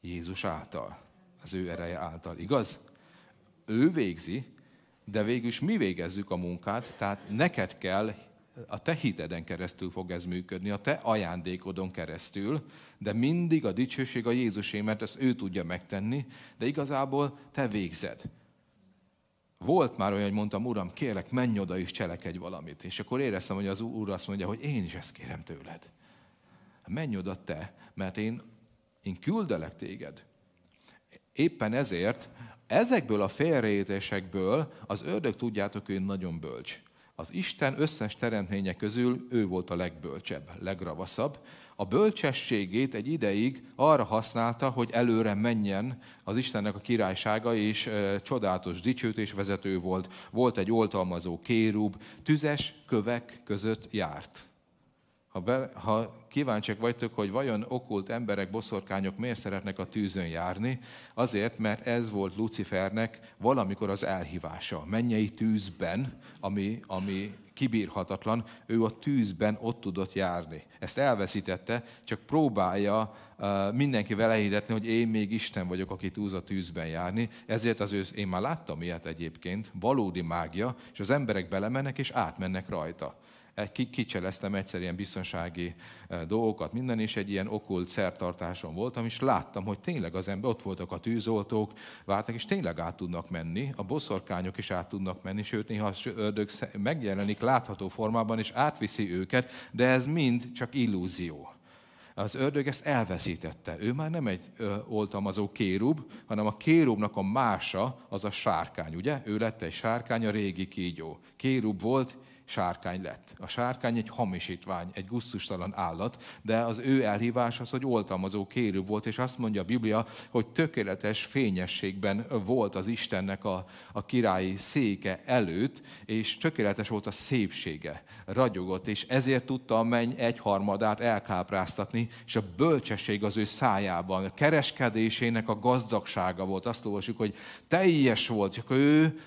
Speaker 2: Jézus által, az ő ereje által, igaz? Ő végzi, de végül is mi végezzük a munkát, tehát neked kell a te hiteden keresztül fog ez működni, a te ajándékodon keresztül, de mindig a dicsőség a Jézusé, mert ezt ő tudja megtenni, de igazából te végzed. Volt már olyan, hogy mondtam, Uram, kérlek, menj oda és cselekedj valamit. És akkor éreztem, hogy az Úr azt mondja, hogy én is ezt kérem tőled. Menj oda te, mert én, én küldelek téged. Éppen ezért ezekből a félreértésekből az ördög, tudjátok, ő nagyon bölcs. Az Isten összes teremtménye közül ő volt a legbölcsebb, legravaszabb. A bölcsességét egy ideig arra használta, hogy előre menjen az Istennek a királysága, és e, csodálatos dicsőtés vezető volt. Volt egy oltalmazó kérub, tüzes kövek között járt. Ha, be, ha kíváncsiak vagytok, hogy vajon okult emberek, boszorkányok miért szeretnek a tűzön járni, azért, mert ez volt Lucifernek valamikor az elhívása. Mennyei tűzben, ami, ami kibírhatatlan, ő a tűzben ott tudott járni. Ezt elveszítette, csak próbálja uh, mindenki vele hirdetni, hogy én még Isten vagyok, aki túl a tűzben járni. Ezért az ő, én már láttam ilyet egyébként, valódi mágia, és az emberek belemennek és átmennek rajta kicseleztem egyszer ilyen biztonsági e, dolgokat, minden, és egy ilyen okult szertartáson voltam, és láttam, hogy tényleg az ember, ott voltak a tűzoltók, vártak, és tényleg át tudnak menni, a boszorkányok is át tudnak menni, sőt, néha az ördög megjelenik látható formában, és átviszi őket, de ez mind csak illúzió. Az ördög ezt elveszítette. Ő már nem egy ö, oltalmazó kérub, hanem a kérubnak a mása az a sárkány, ugye? Ő lett egy sárkány, a régi kígyó. Kérub volt, sárkány lett. A sárkány egy hamisítvány, egy gusztustalan állat, de az ő elhívás az, hogy oltalmazó kérő volt, és azt mondja a Biblia, hogy tökéletes fényességben volt az Istennek a, a királyi széke előtt, és tökéletes volt a szépsége, ragyogott, és ezért tudta a menny egyharmadát elkápráztatni, és a bölcsesség az ő szájában, a kereskedésének a gazdagsága volt. Azt olvasjuk, hogy teljes volt, csak ő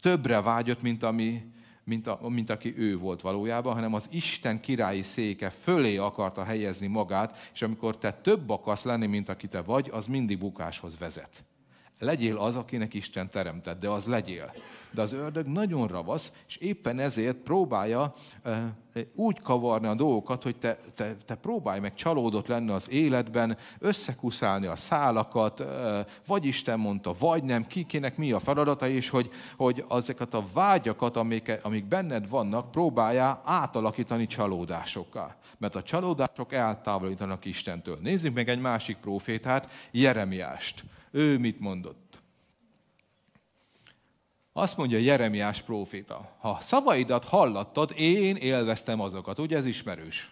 Speaker 2: többre vágyott, mint ami mint, a, mint aki ő volt valójában, hanem az Isten királyi széke fölé akarta helyezni magát, és amikor te több akarsz lenni, mint aki te vagy, az mindig bukáshoz vezet. Legyél az, akinek Isten teremtett, de az legyél. De az ördög nagyon ravasz, és éppen ezért próbálja úgy kavarni a dolgokat, hogy te, te, te próbálj meg csalódott lenni az életben, összekuszálni a szálakat, vagy Isten mondta, vagy nem, kikinek mi a feladata, és hogy, hogy azokat a vágyakat, amik, amik benned vannak, próbálja átalakítani csalódásokkal. Mert a csalódások eltávolítanak Istentől. Nézzük meg egy másik profétát, Jeremiást. Ő mit mondott? Azt mondja Jeremiás próféta, ha szavaidat hallattad, én élveztem azokat. Ugye ez ismerős?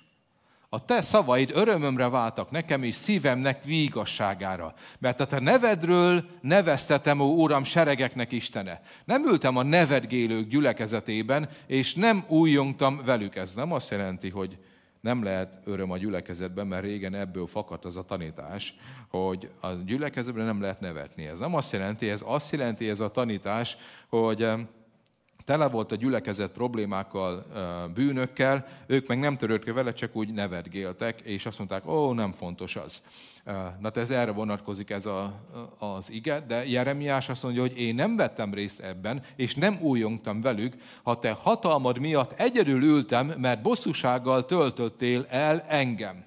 Speaker 2: A te szavaid örömömre váltak nekem, és szívemnek vígasságára. Mert a te nevedről neveztetem, ó Uram, seregeknek Istene. Nem ültem a nevedgélők gyülekezetében, és nem újjongtam velük. Ez nem azt jelenti, hogy nem lehet öröm a gyülekezetben, mert régen ebből fakadt az a tanítás, hogy a gyülekezetben nem lehet nevetni. Ez nem azt jelenti, ez azt jelenti ez a tanítás, hogy tele volt a gyülekezet problémákkal, bűnökkel, ők meg nem törődtek vele, csak úgy nevetgéltek, és azt mondták, ó, nem fontos az. Na, ez erre vonatkozik ez a, az ige, de Jeremiás azt mondja, hogy én nem vettem részt ebben, és nem újongtam velük, ha te hatalmad miatt egyedül ültem, mert bosszúsággal töltöttél el engem.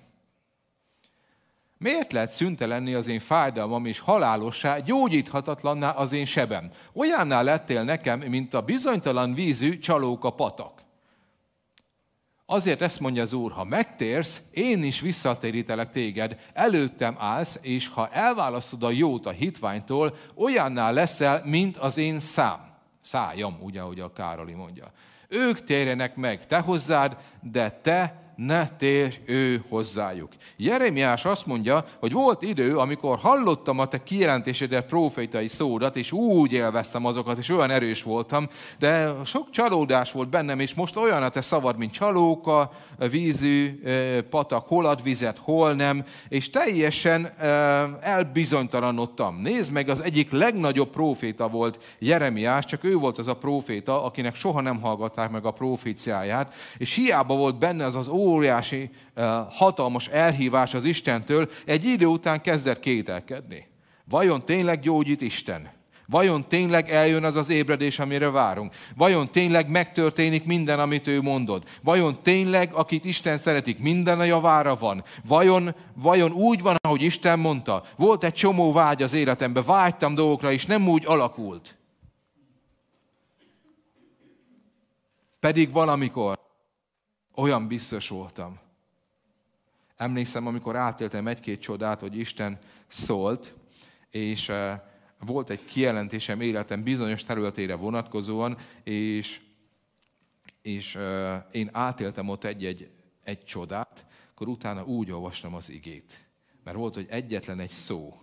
Speaker 2: Miért lehet szünte lenni az én fájdalmam és halálossá, gyógyíthatatlanná az én sebem? Olyanná lettél nekem, mint a bizonytalan vízű csalóka patak. Azért ezt mondja az Úr, ha megtérsz, én is visszatérítelek téged, előttem állsz, és ha elválasztod a jót a hitványtól, olyanná leszel, mint az én szám. Szájam, ugye, ahogy a Károli mondja. Ők térjenek meg te hozzád, de te ne térj ő hozzájuk. Jeremiás azt mondja, hogy volt idő, amikor hallottam a te kijelentésedet, profétai szódat, és úgy élveztem azokat, és olyan erős voltam, de sok csalódás volt bennem, és most olyan a te szavad, mint csalóka, vízű, patak, hol ad vizet, hol nem, és teljesen elbizonytalanodtam. Nézd meg, az egyik legnagyobb proféta volt Jeremiás, csak ő volt az a proféta, akinek soha nem hallgatták meg a proféciáját, és hiába volt benne az az óriási, hatalmas elhívás az Istentől, egy idő után kezdett kételkedni. Vajon tényleg gyógyít Isten? Vajon tényleg eljön az az ébredés, amire várunk? Vajon tényleg megtörténik minden, amit ő mondod? Vajon tényleg, akit Isten szeretik, minden a javára van? Vajon, vajon úgy van, ahogy Isten mondta? Volt egy csomó vágy az életemben, vágytam dolgokra, és nem úgy alakult. Pedig valamikor olyan biztos voltam. Emlékszem, amikor átéltem egy-két csodát, hogy Isten szólt, és eh, volt egy kijelentésem életem bizonyos területére vonatkozóan, és, és eh, én átéltem ott egy-egy egy csodát, akkor utána úgy olvastam az igét. Mert volt, hogy egyetlen egy szó,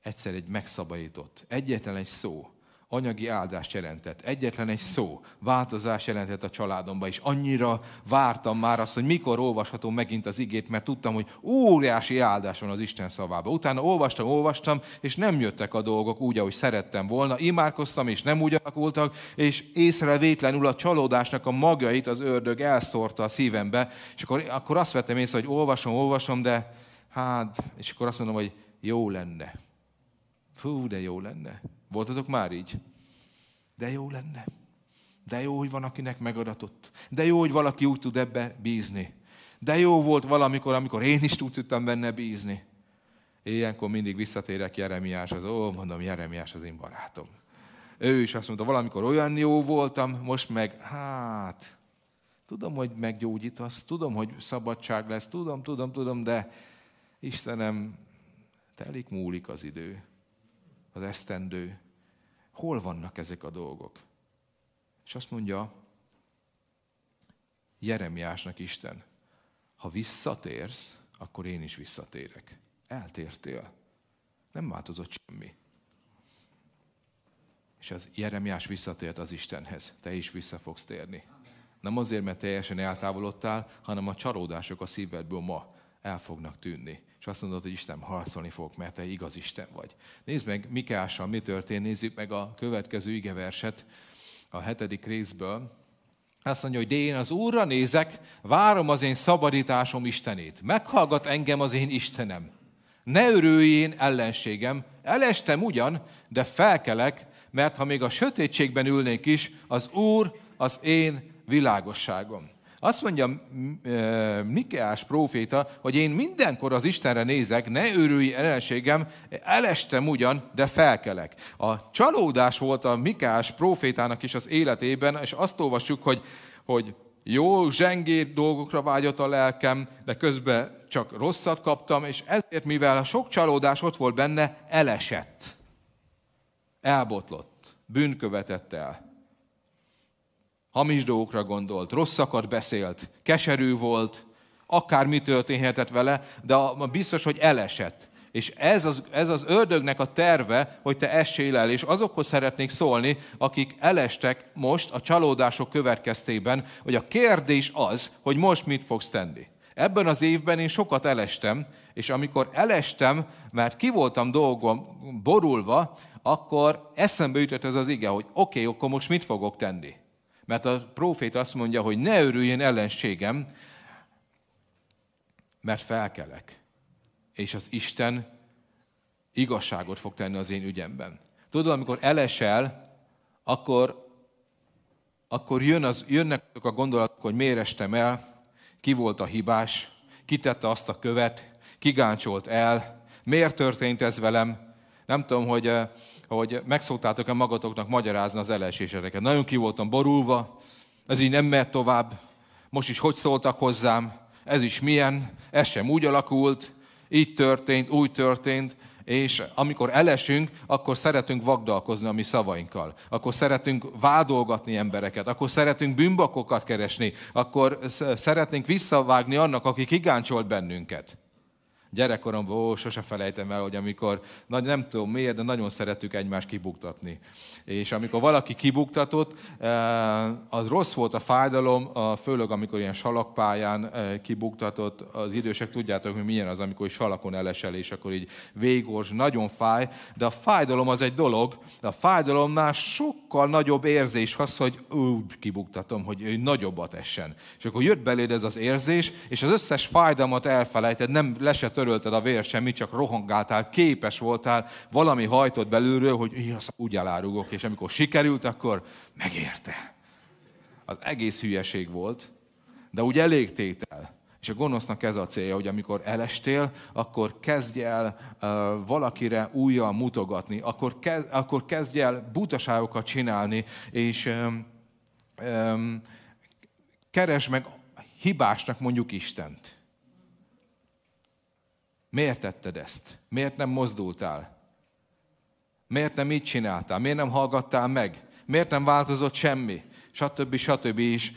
Speaker 2: egyszer egy megszabadított, egyetlen egy szó, anyagi áldást jelentett. Egyetlen egy szó, változás jelentett a családomba, és annyira vártam már azt, hogy mikor olvashatom megint az igét, mert tudtam, hogy óriási áldás van az Isten szavában. Utána olvastam, olvastam, és nem jöttek a dolgok úgy, ahogy szerettem volna. Imádkoztam, és nem úgy alakultak, és észrevétlenül a csalódásnak a magjait az ördög elszórta a szívembe, és akkor, akkor azt vettem észre, hogy olvasom, olvasom, de hát, és akkor azt mondom, hogy jó lenne. Fú, de jó lenne. Voltatok már így? De jó lenne. De jó, hogy van, akinek megadatott. De jó, hogy valaki úgy tud ebbe bízni. De jó volt valamikor, amikor én is úgy tudtam benne bízni. Ilyenkor mindig visszatérek Jeremiáshoz. Ó, mondom, Jeremiás az én barátom. Ő is azt mondta, valamikor olyan jó voltam, most meg, hát, tudom, hogy meggyógyítasz, tudom, hogy szabadság lesz, tudom, tudom, tudom, de Istenem, telik múlik az idő, az esztendő hol vannak ezek a dolgok? És azt mondja, Jeremiásnak Isten, ha visszatérsz, akkor én is visszatérek. Eltértél. Nem változott semmi. És az Jeremiás visszatért az Istenhez. Te is vissza fogsz térni. Nem azért, mert teljesen eltávolodtál, hanem a csalódások a szívedből ma el fognak tűnni. És azt mondod, hogy Isten, harcolni fog, mert te igaz Isten vagy. Nézd meg Mikással, mi történt, nézzük meg a következő igeverset a hetedik részből. Azt mondja, hogy de én az Úrra nézek, várom az én szabadításom Istenét. Meghallgat engem az én Istenem. Ne örüljén ellenségem, elestem ugyan, de felkelek, mert ha még a sötétségben ülnék is, az Úr az én világosságom. Azt mondja Mikeás próféta, hogy én mindenkor az Istenre nézek, ne őrülj ellenségem, elestem ugyan, de felkelek. A csalódás volt a Mikeás prófétának is az életében, és azt olvassuk, hogy, hogy jó, zsengét dolgokra vágyott a lelkem, de közben csak rosszat kaptam, és ezért, mivel a sok csalódás ott volt benne, elesett. Elbotlott. Bűn követett el hamis dolgokra gondolt, rosszakat beszélt, keserű volt, akár mi történhetett vele, de biztos, hogy elesett. És ez az, ez az ördögnek a terve, hogy te essél el, és azokhoz szeretnék szólni, akik elestek most a csalódások következtében, hogy a kérdés az, hogy most mit fogsz tenni. Ebben az évben én sokat elestem, és amikor elestem, mert ki voltam dolgom borulva, akkor eszembe jutott ez az ige, hogy oké, okay, akkor most mit fogok tenni. Mert a prófét azt mondja, hogy ne örüljön ellenségem, mert felkelek. És az Isten igazságot fog tenni az én ügyemben. Tudod, amikor elesel, akkor, akkor jön az, jönnek a gondolatok, hogy miért estem el, ki volt a hibás, ki tette azt a követ, ki gáncsolt el, miért történt ez velem. Nem tudom, hogy eh, hogy megszoktátok-e magatoknak magyarázni az eleséseteket. Nagyon ki voltam borulva, ez így nem mehet tovább, most is hogy szóltak hozzám, ez is milyen, ez sem úgy alakult, így történt, úgy történt, és amikor elesünk, akkor szeretünk vagdalkozni a mi szavainkkal. Akkor szeretünk vádolgatni embereket, akkor szeretünk bűnbakokat keresni, akkor szeretnénk visszavágni annak, aki kigáncsolt bennünket gyerekkoromban, ó, sose felejtem el, hogy amikor, nem tudom miért, de nagyon szerettük egymást kibuktatni. És amikor valaki kibuktatott, eh, az rossz volt a fájdalom, főleg amikor ilyen salakpályán eh, kibuktatott, az idősek tudjátok, hogy milyen az, amikor salakon elesel, és akkor így végors, nagyon fáj, de a fájdalom az egy dolog, de a fájdalomnál sokkal nagyobb érzés az, hogy ú, kibuktatom, hogy ő nagyobbat essen. És akkor jött beléd ez az érzés, és az összes fájdalmat elfelejted, nem lesett törölted a vér semmi, csak rohangáltál, képes voltál, valami hajtott belülről, hogy én azt úgy elárugok, és amikor sikerült, akkor megérte. Az egész hülyeség volt, de úgy elég tétel. És a gonosznak ez a célja, hogy amikor elestél, akkor kezdj el uh, valakire újjal mutogatni, akkor, kezd, akkor kezdj el butaságokat csinálni, és um, um, keresd meg hibásnak mondjuk Istent. Miért tetted ezt? Miért nem mozdultál? Miért nem így csináltál? Miért nem hallgattál meg? Miért nem változott semmi? Stb. stb. is.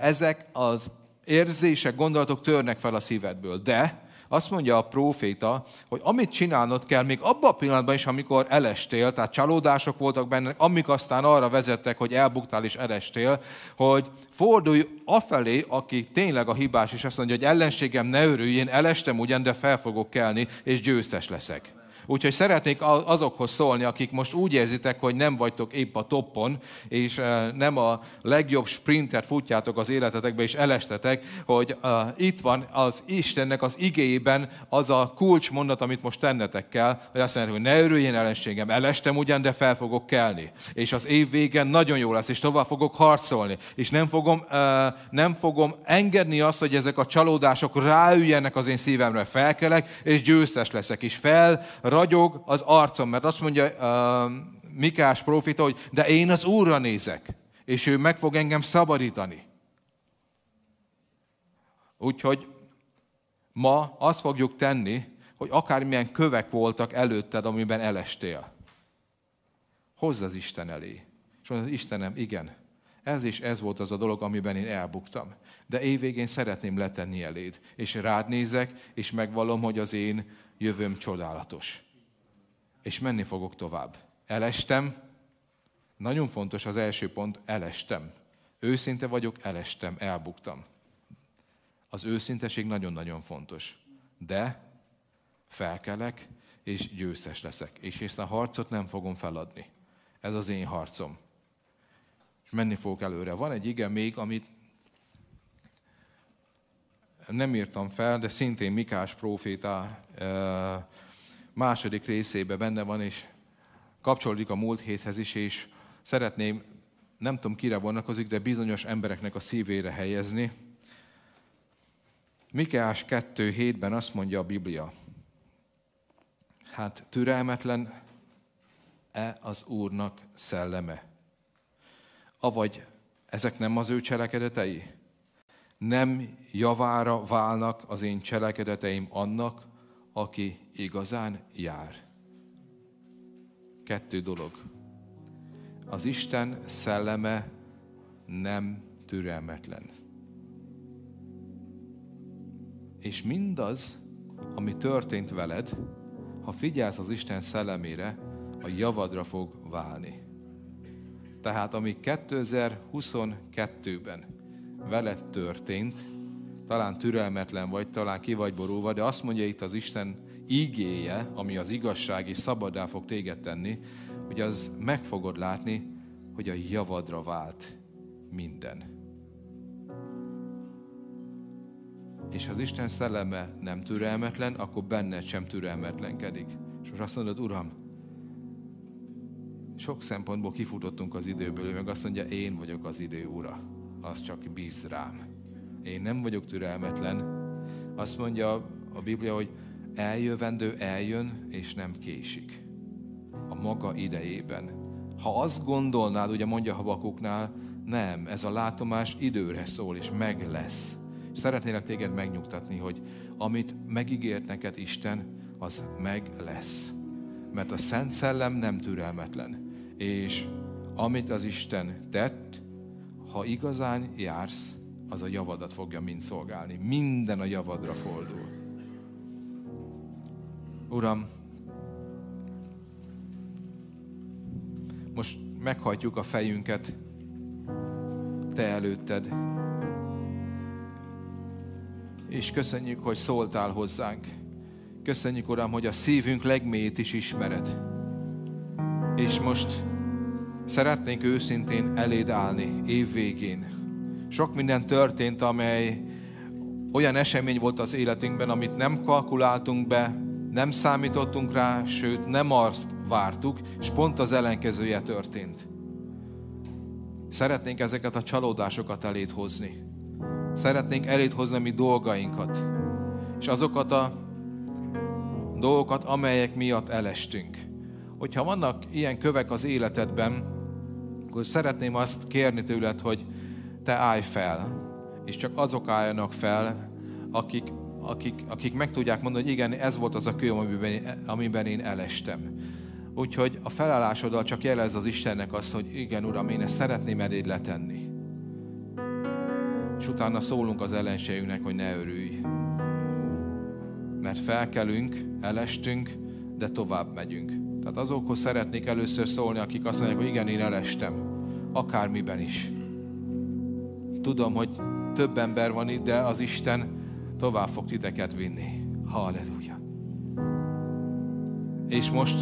Speaker 2: Ezek az érzések, gondolatok törnek fel a szívedből. De azt mondja a próféta, hogy amit csinálnod kell, még abban a pillanatban is, amikor elestél, tehát csalódások voltak benne, amik aztán arra vezettek, hogy elbuktál és elestél, hogy fordulj afelé, aki tényleg a hibás, és azt mondja, hogy ellenségem ne örülj, én elestem ugyan, de fel fogok kelni, és győztes leszek. Úgyhogy szeretnék azokhoz szólni, akik most úgy érzitek, hogy nem vagytok épp a toppon, és eh, nem a legjobb sprintet futjátok az életetekbe, és elestetek, hogy uh, itt van az Istennek az igéjében az a kulcsmondat, amit most tennetek kell, hogy azt mondja, hogy ne örüljén ellenségem, elestem ugyan, de fel fogok kelni. És az év végén nagyon jó lesz, és tovább fogok harcolni. És nem fogom, uh, nem fogom engedni azt, hogy ezek a csalódások ráüljenek az én szívemre. Felkelek, és győztes leszek. És fel ragyog az arcom, mert azt mondja uh, Mikás profita, hogy de én az Úrra nézek, és ő meg fog engem szabadítani. Úgyhogy ma azt fogjuk tenni, hogy akármilyen kövek voltak előtted, amiben elestél. Hozz az Isten elé. És mondod, Istenem, igen, Ez és ez volt az a dolog, amiben én elbuktam. De évvégén szeretném letenni eléd. És rád nézek, és megvallom, hogy az én jövőm csodálatos. És menni fogok tovább. Elestem. Nagyon fontos az első pont, elestem. Őszinte vagyok, elestem, elbuktam. Az őszinteség nagyon-nagyon fontos. De felkelek, és győztes leszek. És ezt a harcot nem fogom feladni. Ez az én harcom. És menni fogok előre. Van egy ige még, amit nem írtam fel, de szintén Mikás próféta második részében benne van, és kapcsolódik a múlt héthez is, és szeretném, nem tudom kire vonatkozik, de bizonyos embereknek a szívére helyezni. Mikeás 2.7-ben azt mondja a Biblia, hát türelmetlen-e az Úrnak szelleme? Avagy ezek nem az ő cselekedetei? Nem javára válnak az én cselekedeteim annak, aki igazán jár. Kettő dolog. Az Isten szelleme nem türelmetlen. És mindaz, ami történt veled, ha figyelsz az Isten szellemére, a javadra fog válni. Tehát ami 2022-ben veled történt, talán türelmetlen vagy, talán ki vagy borulva, de azt mondja itt az Isten ígéje, ami az igazság és szabadá fog téged tenni, hogy az meg fogod látni, hogy a javadra vált minden. És ha az Isten szelleme nem türelmetlen, akkor benned sem türelmetlenkedik. És most azt mondod, Uram, sok szempontból kifutottunk az időből, ő meg azt mondja, én vagyok az idő ura. Az csak bíz rám. Én nem vagyok türelmetlen. Azt mondja a Biblia, hogy eljövendő eljön, és nem késik. A maga idejében. Ha azt gondolnád, ugye mondja Habakuknál, nem, ez a látomás időre szól, és meg lesz. Szeretnélek téged megnyugtatni, hogy amit megígért neked Isten, az meg lesz. Mert a Szent Szellem nem türelmetlen. És amit az Isten tett, ha igazán jársz, az a javadat fogja mind szolgálni. Minden a javadra fordul. Uram, most meghajtjuk a fejünket Te előtted, és köszönjük, hogy szóltál hozzánk. Köszönjük, Uram, hogy a szívünk legmélyét is ismered. És most szeretnénk őszintén eléd állni év végén. Sok minden történt, amely olyan esemény volt az életünkben, amit nem kalkuláltunk be, nem számítottunk rá, sőt nem azt vártuk, és pont az ellenkezője történt. Szeretnénk ezeket a csalódásokat eléd hozni. Szeretnénk eléd hozni a mi dolgainkat. És azokat a dolgokat, amelyek miatt elestünk. Hogyha vannak ilyen kövek az életedben, akkor szeretném azt kérni tőled, hogy te állj fel, és csak azok álljanak fel, akik, akik, akik meg tudják mondani, hogy igen, ez volt az a kő, amiben, amiben én elestem. Úgyhogy a felállásoddal csak jelez az Istennek azt, hogy igen, Uram, én ezt szeretném eléd letenni és utána szólunk az ellenségünknek, hogy ne örülj. Mert felkelünk, elestünk, de tovább megyünk. Tehát azokhoz szeretnék először szólni, akik azt mondják, hogy igen, én elestem. Akármiben is. Tudom, hogy több ember van itt, de az Isten tovább fog titeket vinni. Halleluja. És most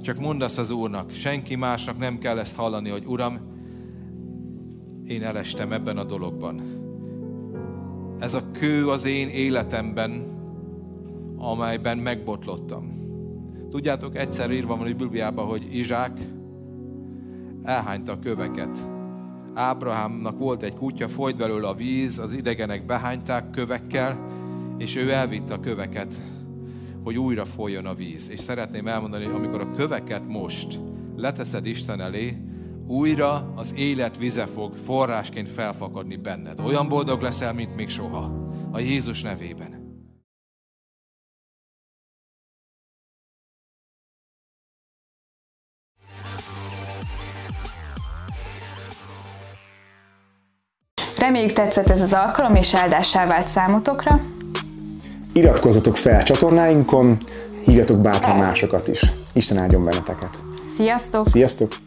Speaker 2: csak mondasz az Úrnak, senki másnak nem kell ezt hallani, hogy Uram, én elestem ebben a dologban. Ez a kő az én életemben, amelyben megbotlottam. Tudjátok, egyszer írva van a Bibliában, hogy Izsák elhányta a köveket. Ábrahámnak volt egy kutya, folyt belőle a víz, az idegenek behányták kövekkel, és ő elvitte a köveket, hogy újra folyjon a víz. És szeretném elmondani, amikor a köveket most leteszed Isten elé, újra az élet vize fog forrásként felfakadni benned. Olyan boldog leszel, mint még soha. A Jézus nevében.
Speaker 3: Reméljük tetszett ez az alkalom, és áldássá vált számotokra.
Speaker 1: Iratkozzatok fel csatornáinkon, hívjatok bátran másokat is. Isten áldjon benneteket.
Speaker 3: Sziasztok!
Speaker 1: Sziasztok!